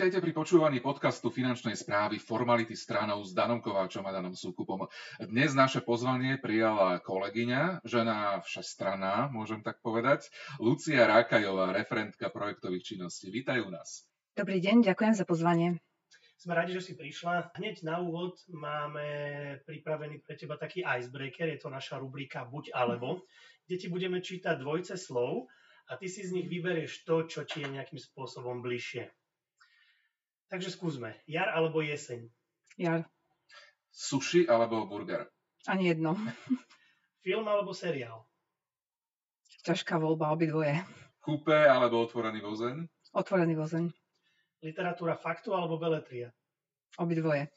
Vítajte pri počúvaní podcastu finančnej správy Formality stranou s Danom Kováčom a Danom Súkupom. Dnes naše pozvanie prijala kolegyňa, žena všestraná, môžem tak povedať, Lucia Rákajová, referentka projektových činností. Vítajú nás. Dobrý deň, ďakujem za pozvanie. Sme radi, že si prišla. Hneď na úvod máme pripravený pre teba taký icebreaker, je to naša rubrika Buď alebo, kde ti budeme čítať dvojce slov a ty si z nich vyberieš to, čo ti je nejakým spôsobom bližšie. Takže skúsme. Jar alebo jeseň? Jar. Sushi alebo burger? Ani jedno. Film alebo seriál? Ťažká voľba, obidvoje. Kúpe alebo otvorený vozeň? Otvorený vozeň. Literatúra faktu alebo beletria? Obidvoje.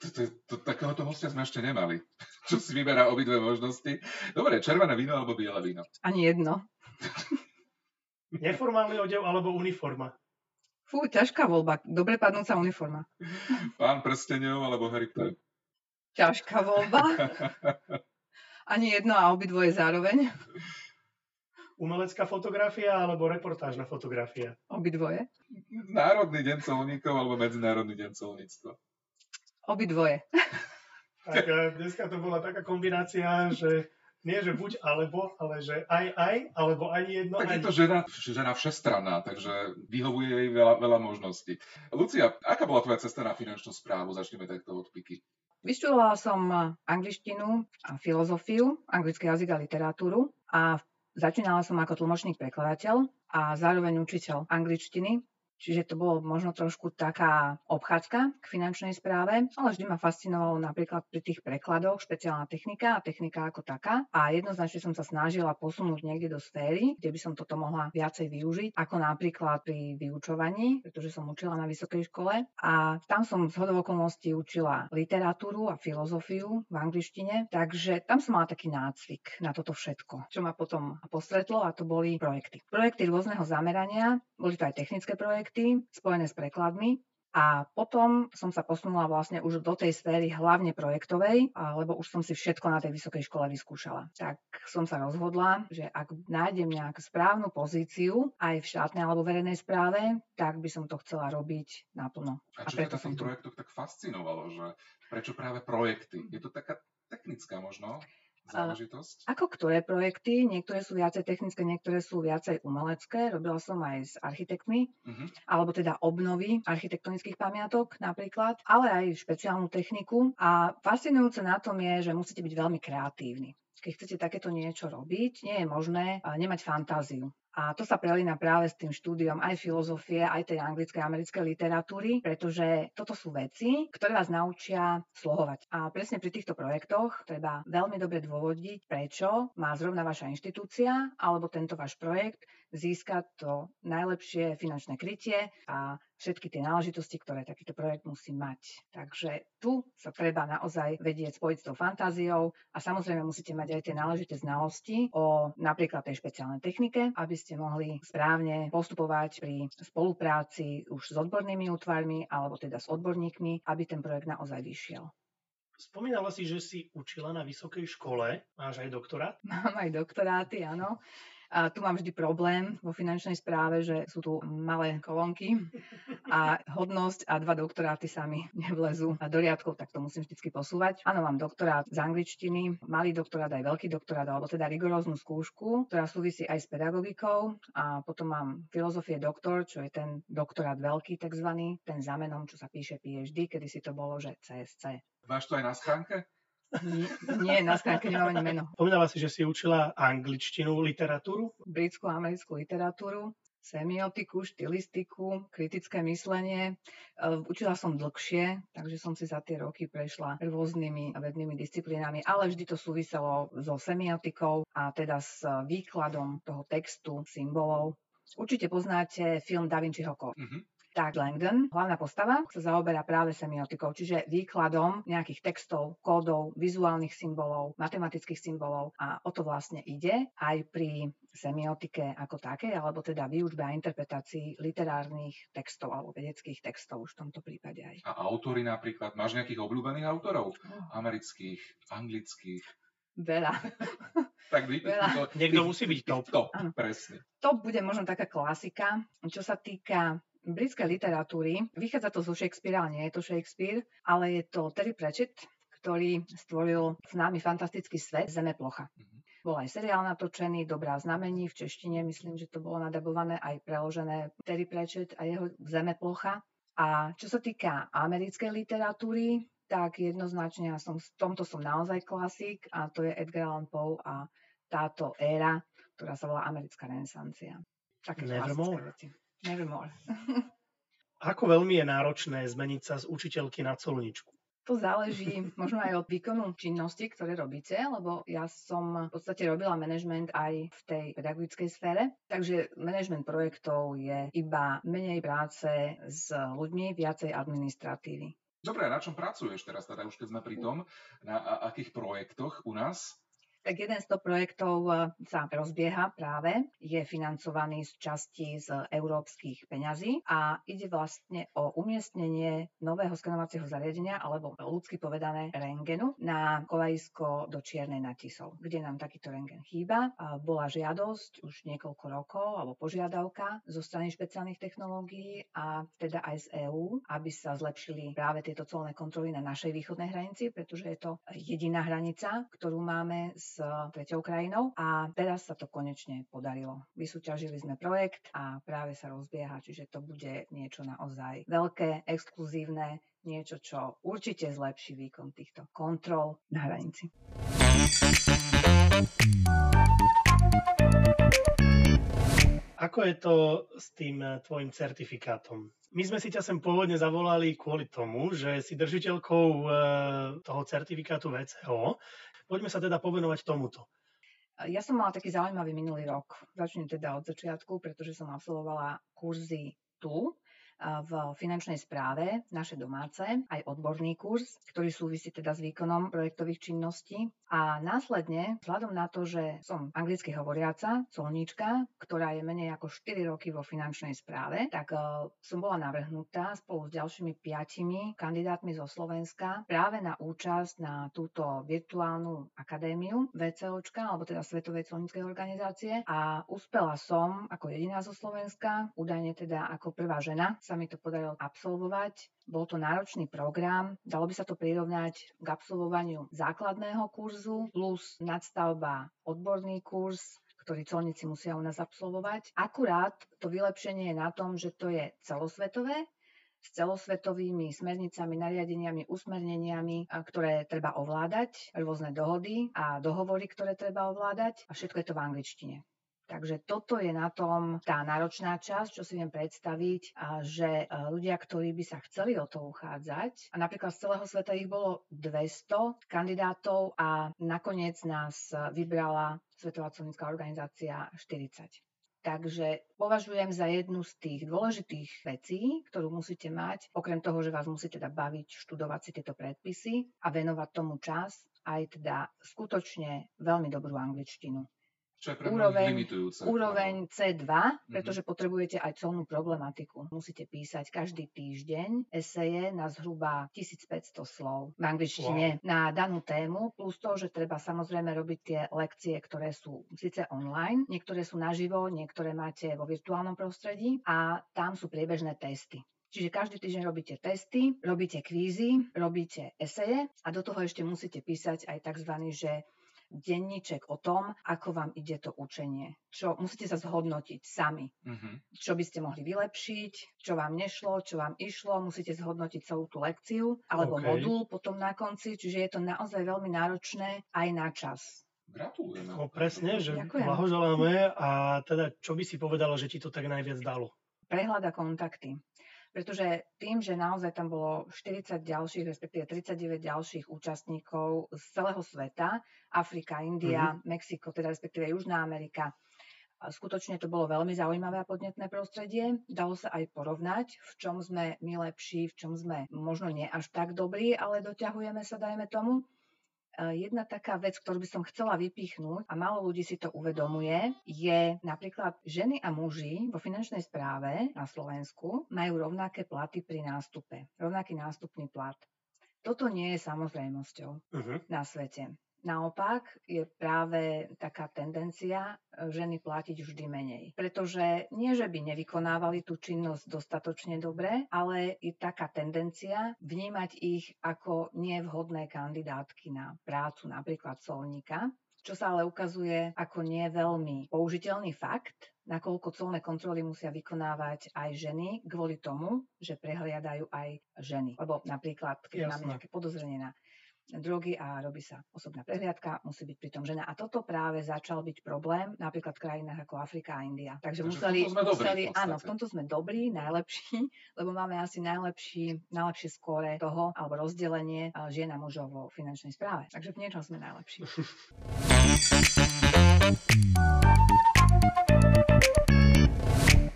To, to, to, takéhoto hostia sme ešte nemali. Čo si vyberá obidve možnosti. Dobre, červené víno alebo biele víno? Ani jedno. Neformálny odev alebo uniforma? Fú, ťažká voľba. Dobre padnúca uniforma. Pán prstenov alebo Harry Potter? Ťažká voľba. Ani jedno a obidvoje zároveň. Umelecká fotografia alebo reportážna fotografia? Obidvoje. Národný deň colníkov alebo Medzinárodný deň colníctva? Obidvoje. Tak eh, dneska to bola taká kombinácia, že nie, že buď alebo, ale že aj aj, alebo ani jedno. Tak ani. je to žena, žena všestranná, takže vyhovuje jej veľa, veľa možností. Lucia, aká bola tvoja cesta na finančnú správu? Začneme takto od piky. Vyštudovala som angličtinu a filozofiu, anglický jazyk a literatúru a začínala som ako tlmočník prekladateľ a zároveň učiteľ angličtiny Čiže to bolo možno trošku taká obchádzka k finančnej správe, ale vždy ma fascinovalo napríklad pri tých prekladoch špeciálna technika a technika ako taká. A jednoznačne som sa snažila posunúť niekde do sféry, kde by som toto mohla viacej využiť, ako napríklad pri vyučovaní, pretože som učila na vysokej škole. A tam som z hodov okolností učila literatúru a filozofiu v angličtine, takže tam som mala taký nácvik na toto všetko, čo ma potom postretlo a to boli projekty. Projekty rôzneho zamerania, boli to aj technické projekty, projekty spojené s prekladmi a potom som sa posunula vlastne už do tej sféry hlavne projektovej, lebo už som si všetko na tej vysokej škole vyskúšala. Tak som sa rozhodla, že ak nájdem nejakú správnu pozíciu aj v štátnej alebo verejnej správe, tak by som to chcela robiť naplno. A čo a preto ťa v tých projektoch tak fascinovalo, že prečo práve projekty? Je to taká technická možno záležitosť? Ako ktoré projekty? Niektoré sú viacej technické, niektoré sú viacej umelecké. Robila som aj s architektmi, uh-huh. alebo teda obnovy architektonických pamiatok napríklad, ale aj špeciálnu techniku. A fascinujúce na tom je, že musíte byť veľmi kreatívni keď chcete takéto niečo robiť, nie je možné nemať fantáziu. A to sa prelína práve s tým štúdiom aj filozofie, aj tej anglickej a americkej literatúry, pretože toto sú veci, ktoré vás naučia slohovať. A presne pri týchto projektoch treba veľmi dobre dôvodiť, prečo má zrovna vaša inštitúcia alebo tento váš projekt získať to najlepšie finančné krytie a všetky tie náležitosti, ktoré takýto projekt musí mať. Takže tu sa treba naozaj vedieť spojiť s tou fantáziou a samozrejme musíte mať aj tie náležité znalosti o napríklad tej špeciálnej technike, aby ste mohli správne postupovať pri spolupráci už s odbornými útvarmi alebo teda s odborníkmi, aby ten projekt naozaj vyšiel. Spomínala si, že si učila na vysokej škole. Máš aj doktorát? Mám aj doktoráty, áno. A tu mám vždy problém vo finančnej správe, že sú tu malé kolónky a hodnosť a dva doktoráty sami nevlezú do riadkov, tak to musím vždy posúvať. Áno, mám doktorát z angličtiny, malý doktorát aj veľký doktorát, alebo teda rigoróznu skúšku, ktorá súvisí aj s pedagogikou a potom mám filozofie doktor, čo je ten doktorát veľký takzvaný, ten zamenom, čo sa píše PhD, kedy si to bolo, že CSC. Máš to aj na schránke? Nie, nie na stránke nemám ani meno. Pomínala si, že si učila angličtinu, literatúru? Britskú a americkú literatúru, semiotiku, štilistiku, kritické myslenie. E, učila som dlhšie, takže som si za tie roky prešla rôznymi vednými disciplínami, ale vždy to súviselo so semiotikou a teda s výkladom toho textu, symbolov. Určite poznáte film Da Vinciho kód. Mm-hmm. Tak Langdon, hlavná postava, sa zaoberá práve semiotikou, čiže výkladom nejakých textov, kódov, vizuálnych symbolov, matematických symbolov a o to vlastne ide aj pri semiotike ako také, alebo teda výučbe a interpretácii literárnych textov alebo vedeckých textov už v tomto prípade aj. A autory napríklad, máš nejakých obľúbených autorov? Amerických, anglických? Veľa. tak Veľa. to. Niekto musí byť top. Top, presne. Top bude možno taká klasika. Čo sa týka britskej literatúry, vychádza to zo Shakespearea, nie je to Shakespeare, ale je to Terry Pratchett, ktorý stvoril známy fantastický svet Zemeplocha. Mm-hmm. Bol aj seriál natočený, Dobrá znamení v češtine, myslím, že to bolo nadabované aj preložené Terry Pratchett a jeho Zemeplocha. A čo sa týka americkej literatúry, tak jednoznačne ja som, v tomto som naozaj klasik a to je Edgar Allan Poe a táto éra, ktorá sa volá americká renesancia. Také Nevermore. Veci. Nevermore. Ako veľmi je náročné zmeniť sa z učiteľky na colničku? To záleží možno aj od výkonu činnosti, ktoré robíte, lebo ja som v podstate robila management aj v tej pedagogickej sfére, takže management projektov je iba menej práce s ľuďmi, viacej administratívy. Dobre, na čom pracuješ teraz, teda už keď sme pri tom, na akých projektoch u nás? Tak jeden z toho projektov e, sa rozbieha práve, je financovaný z časti z európskych peňazí a ide vlastne o umiestnenie nového skenovacieho zariadenia, alebo ľudsky povedané rengenu, na kolajisko do Čiernej Natisov, kde nám takýto rengen chýba. Bola žiadosť už niekoľko rokov, alebo požiadavka zo strany špeciálnych technológií a teda aj z EÚ, aby sa zlepšili práve tieto colné kontroly na našej východnej hranici, pretože je to jediná hranica, ktorú máme s s treťou krajinou a teraz sa to konečne podarilo. Vysúťažili sme projekt a práve sa rozbieha, čiže to bude niečo naozaj veľké, exkluzívne, niečo, čo určite zlepší výkon týchto kontrol na hranici. Ako je to s tým eh, tvojim certifikátom? My sme si ťa sem pôvodne zavolali kvôli tomu, že si držiteľkou eh, toho certifikátu VCO. Poďme sa teda povenovať tomuto. Ja som mala taký zaujímavý minulý rok. Začnem teda od začiatku, pretože som absolvovala kurzy tu v finančnej správe, naše domáce, aj odborný kurz, ktorý súvisí teda s výkonom projektových činností. A následne, vzhľadom na to, že som anglicky hovoriaca, colníčka, ktorá je menej ako 4 roky vo finančnej správe, tak uh, som bola navrhnutá spolu s ďalšími piatimi kandidátmi zo Slovenska práve na účasť na túto virtuálnu akadémiu VCOčka, alebo teda Svetovej colníckej organizácie a uspela som ako jediná zo Slovenska, údajne teda ako prvá žena sa mi to podarilo absolvovať. Bol to náročný program, dalo by sa to prirovnať k absolvovaniu základného kurzu plus nadstavba odborný kurz, ktorý colníci musia u nás absolvovať. Akurát to vylepšenie je na tom, že to je celosvetové, s celosvetovými smernicami, nariadeniami, usmerneniami, ktoré treba ovládať, rôzne dohody a dohovory, ktoré treba ovládať a všetko je to v angličtine. Takže toto je na tom tá náročná časť, čo si viem predstaviť, a že e, ľudia, ktorí by sa chceli o to uchádzať, a napríklad z celého sveta ich bolo 200 kandidátov a nakoniec nás vybrala Svetová colnická organizácia 40. Takže považujem za jednu z tých dôležitých vecí, ktorú musíte mať, okrem toho, že vás musí teda baviť, študovať si tieto predpisy a venovať tomu čas, aj teda skutočne veľmi dobrú angličtinu. Čo je pre úroveň, úroveň C2, mhm. pretože mm-hmm. potrebujete aj colnú problematiku. Musíte písať každý týždeň eseje na zhruba 1500 slov v angličtine wow. na danú tému, plus to, že treba samozrejme robiť tie lekcie, ktoré sú síce online, niektoré sú naživo, niektoré máte vo virtuálnom prostredí a tam sú priebežné testy. Čiže každý týždeň robíte testy, robíte kvízy, robíte eseje a do toho ešte musíte písať aj tzv. že denníček o tom, ako vám ide to učenie. Čo musíte sa zhodnotiť sami. Uh-huh. Čo by ste mohli vylepšiť, čo vám nešlo, čo vám išlo, musíte zhodnotiť celú tú lekciu alebo okay. modul potom na konci, čiže je to naozaj veľmi náročné aj na čas. Gratulujem. No presne, že Ďakujem. blahoželáme a teda čo by si povedala, že ti to tak najviac dalo? Prehľada kontakty pretože tým, že naozaj tam bolo 40 ďalších, respektíve 39 ďalších účastníkov z celého sveta, Afrika, India, mm-hmm. Mexiko, teda respektíve Južná Amerika, skutočne to bolo veľmi zaujímavé a podnetné prostredie. Dalo sa aj porovnať, v čom sme my lepší, v čom sme možno nie až tak dobrí, ale doťahujeme sa, dajme tomu. Jedna taká vec, ktorú by som chcela vypichnúť, a málo ľudí si to uvedomuje, je napríklad ženy a muži vo finančnej správe na Slovensku majú rovnaké platy pri nástupe, rovnaký nástupný plat. Toto nie je samozrejmosťou uh-huh. na svete. Naopak je práve taká tendencia e, ženy platiť vždy menej. Pretože nie, že by nevykonávali tú činnosť dostatočne dobre, ale je taká tendencia vnímať ich ako nevhodné kandidátky na prácu, napríklad solníka, čo sa ale ukazuje ako nie veľmi použiteľný fakt, nakoľko colné kontroly musia vykonávať aj ženy kvôli tomu, že prehliadajú aj ženy. Lebo napríklad, keď Jasne. máme nejaké podozrenie na drogy a robí sa osobná prehliadka, musí byť pritom žena. A toto práve začal byť problém napríklad v krajinách ako Afrika a India. Takže, Takže museli, v museli v áno, v tomto sme dobrí, najlepší, lebo máme asi najlepší, najlepšie skóre toho, alebo rozdelenie žien a mužov vo finančnej správe. Takže v niečom sme najlepší.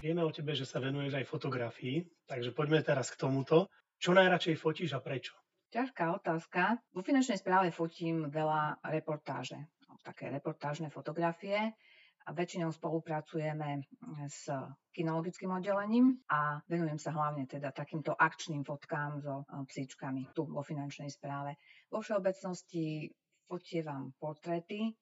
Vieme o tebe, že sa venuješ aj fotografii, takže poďme teraz k tomuto. Čo najradšej fotíš a prečo? Ťažká otázka. Vo finančnej správe fotím veľa reportáže, také reportážne fotografie a väčšinou spolupracujeme s kinologickým oddelením a venujem sa hlavne teda takýmto akčným fotkám so e, psíčkami tu vo finančnej správe. Vo všeobecnosti fotievam portréty,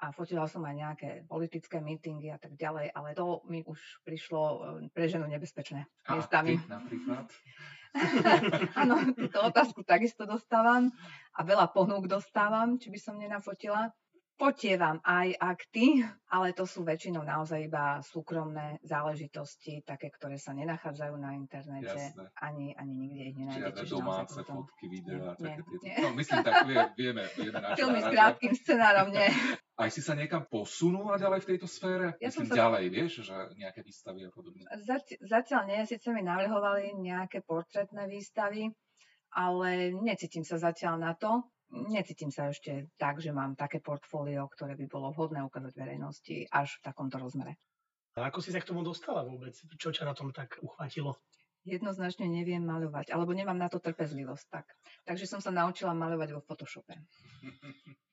a fotila som aj nejaké politické mítingy a tak ďalej, ale to mi už prišlo e, pre ženu nebezpečné miestami. A ty napríklad? Áno, túto otázku takisto dostávam a veľa ponúk dostávam, či by som nenafotila. Potievam aj akty, ale to sú väčšinou naozaj iba súkromné záležitosti, také, ktoré sa nenachádzajú na internete, ani, ani nikde ich nenájdete. Žiadne domáce fotky, videá, také tieto. No, myslím, tak vie, vieme, vieme na Filmy s krátkým scenárom, nie. Aj si sa niekam posunula ďalej v tejto sfére? Ja Myslím, som sa... ďalej, vieš, že nejaké výstavy a podobne. Zati- zatiaľ nie, síce mi navrhovali nejaké portrétne výstavy, ale necítim sa zatiaľ na to. Necítim sa ešte tak, že mám také portfólio, ktoré by bolo vhodné ukázať verejnosti až v takomto rozmere. A ako si sa k tomu dostala vôbec? Čo ťa na tom tak uchvátilo? Jednoznačne neviem maľovať, alebo nemám na to trpezlivosť tak. Takže som sa naučila maľovať vo Photoshope.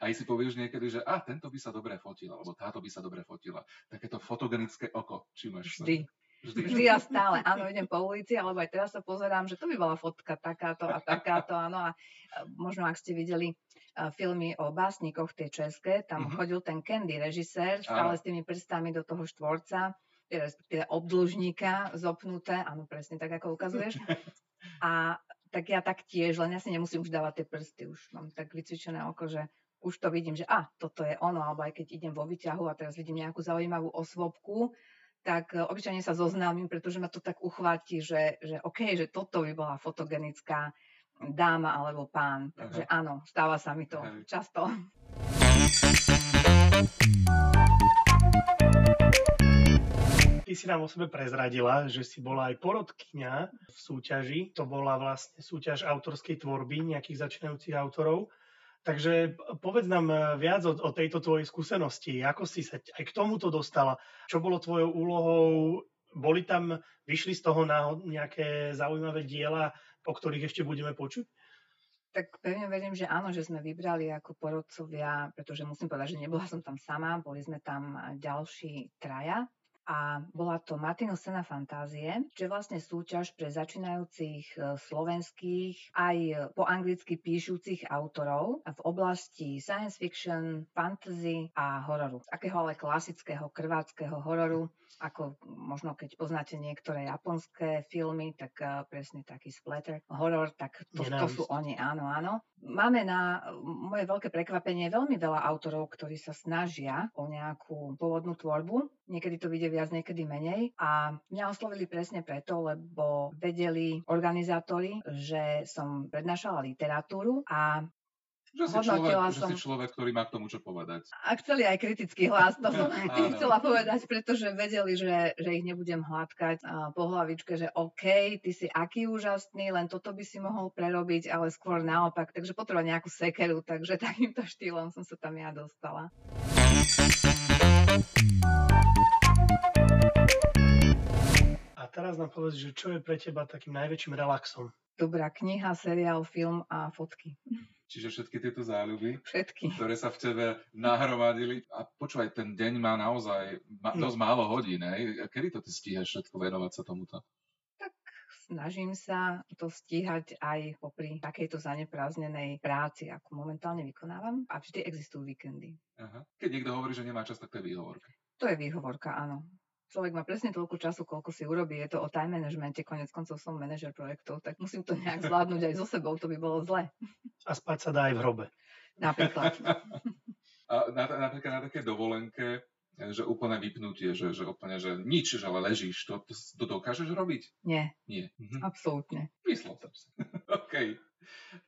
Aj si povieš niekedy, že a, tento by sa dobre fotil, alebo táto by sa dobre fotila. Takéto fotogenické oko, či máš Vždy. Vždy. Vždy a stále. Áno, idem po ulici, alebo aj teraz sa pozerám, že to by bola fotka takáto a takáto. Áno, a možno ak ste videli filmy o básnikoch tej české, tam uh-huh. chodil ten Candy režisér, stále s tými prstami do toho štvorca, respektíve obdĺžníka zopnuté, áno, presne tak, ako ukazuješ. A tak ja tak tiež, len ja si nemusím už dávať tie prsty, už mám tak vycvičené oko, že už to vidím, že a, toto je ono, alebo aj keď idem vo výťahu a teraz vidím nejakú zaujímavú osvobku, tak e, obyčajne sa zoznámim, pretože ma to tak uchváti, že, že OK, že toto by bola fotogenická dáma alebo pán. Takže Aha. áno, stáva sa mi to Aha. často. Ty si nám o sebe prezradila, že si bola aj porodkyňa v súťaži. To bola vlastne súťaž autorskej tvorby nejakých začínajúcich autorov. Takže povedz nám eh, viac o, o tejto tvojej skúsenosti. Ako si sa aj k tomuto dostala? Čo bolo tvojou úlohou? Boli tam, vyšli z toho na nejaké zaujímavé diela, o ktorých ešte budeme počuť? Tak pevne verím, že áno, že sme vybrali ako porodcovia, pretože musím povedať, že nebola som tam sama, boli sme tam ďalší traja a bola to Martinus Sena Fantázie, čo je vlastne súťaž pre začínajúcich e, slovenských aj po anglicky píšucich autorov v oblasti science fiction, fantasy a hororu. Takého ale klasického krváckého hororu, ako možno keď poznáte niektoré japonské filmy, tak e, presne taký splatter horor, tak to, to sú oni, áno, áno. Máme na moje veľké prekvapenie veľmi veľa autorov, ktorí sa snažia o nejakú pôvodnú tvorbu. Niekedy to vyjde viac, niekedy menej. A mňa oslovili presne preto, lebo vedeli organizátori, že som prednášala literatúru a že si, človek, že som... si človek, ktorý má k tomu čo povedať. A chceli aj kritický hlas, to som tým chcela povedať, pretože vedeli, že, že ich nebudem hladkať po hlavičke, že OK, ty si aký úžasný, len toto by si mohol prerobiť, ale skôr naopak. Takže potreba nejakú sekeru, takže takýmto štýlom som sa tam ja dostala. A teraz nám povedz, že čo je pre teba takým najväčším relaxom? Dobrá kniha, seriál, film a fotky. Čiže všetky tieto záľuby, Všetky. ktoré sa v tebe nahromadili. A počúvaj, ten deň má naozaj ma, No. dosť málo hodín, hej? Kedy to ty stíhaš všetko venovať sa tomuto? Snažím sa to stíhať aj popri takejto zaneprázdnenej práci, ako momentálne vykonávam. A vždy existujú víkendy. Aha. Keď niekto hovorí, že nemá čas, tak to je výhovorka. To je výhovorka, áno. Človek má presne toľko času, koľko si urobí. Je to o time managemente, konec koncov som manažer projektov, tak musím to nejak zvládnuť aj so sebou, to by bolo zle. A spať sa dá aj v hrobe. Napríklad. A na, napríklad na také dovolenke, že úplne vypnutie, že, že úplne, že nič, že ale ležíš, to, to, to dokážeš robiť? Nie, Nie. Mhm. absolútne. Myslel som si. OK.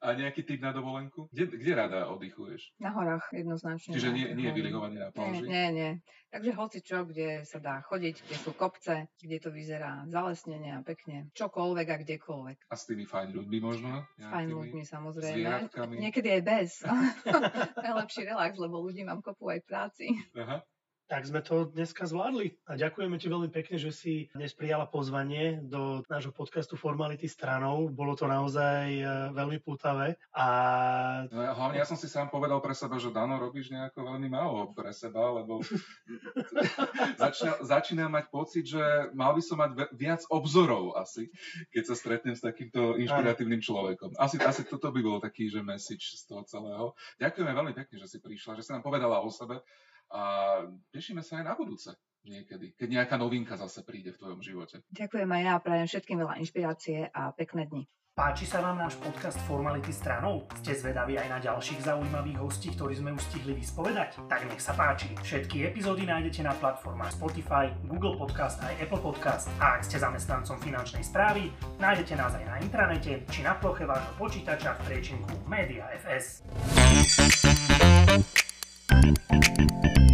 A nejaký typ na dovolenku? Kde, kde rada oddychuješ? Na horách jednoznačne. Čiže nie, nie hore. vylihovanie na Nie, pláži? nie, nie. Takže hoci čo, kde sa dá chodiť, kde sú kopce, kde to vyzerá zalesnenie a pekne. Čokoľvek a kdekoľvek. A s tými fajn ľuďmi možno? S fajn ľuďmi samozrejme. zvieratkami? Niekedy aj bez. Najlepší relax, lebo ľudí mám kopu aj práci. Aha. Tak sme to dneska zvládli a ďakujeme ti veľmi pekne, že si dnes prijala pozvanie do nášho podcastu Formality stranou. Bolo to naozaj e, veľmi pútavé a No, ja- hlavne ja som si sám povedal pre seba, že Dano, robíš nejako veľmi málo pre seba, lebo začína, začínam mať pocit, že mal by som mať viac obzorov asi, keď sa stretnem s takýmto inšpiratívnym človekom. Asi, asi toto by bol taký, že message z toho celého. Ďakujeme veľmi pekne, že si prišla, že si nám povedala o sebe a tešíme sa aj na budúce niekedy, keď nejaká novinka zase príde v tvojom živote. Ďakujem aj ja, prajem všetkým veľa inšpirácie a pekné dni. Páči sa vám náš podcast Formality stranou? Ste zvedaví aj na ďalších zaujímavých hostí, ktorí sme už stihli vyspovedať? Tak nech sa páči. Všetky epizódy nájdete na platformách Spotify, Google Podcast aj Apple Podcast. A ak ste zamestnancom finančnej správy, nájdete nás aj na intranete či na ploche vášho počítača v priečinku Media FS. Musik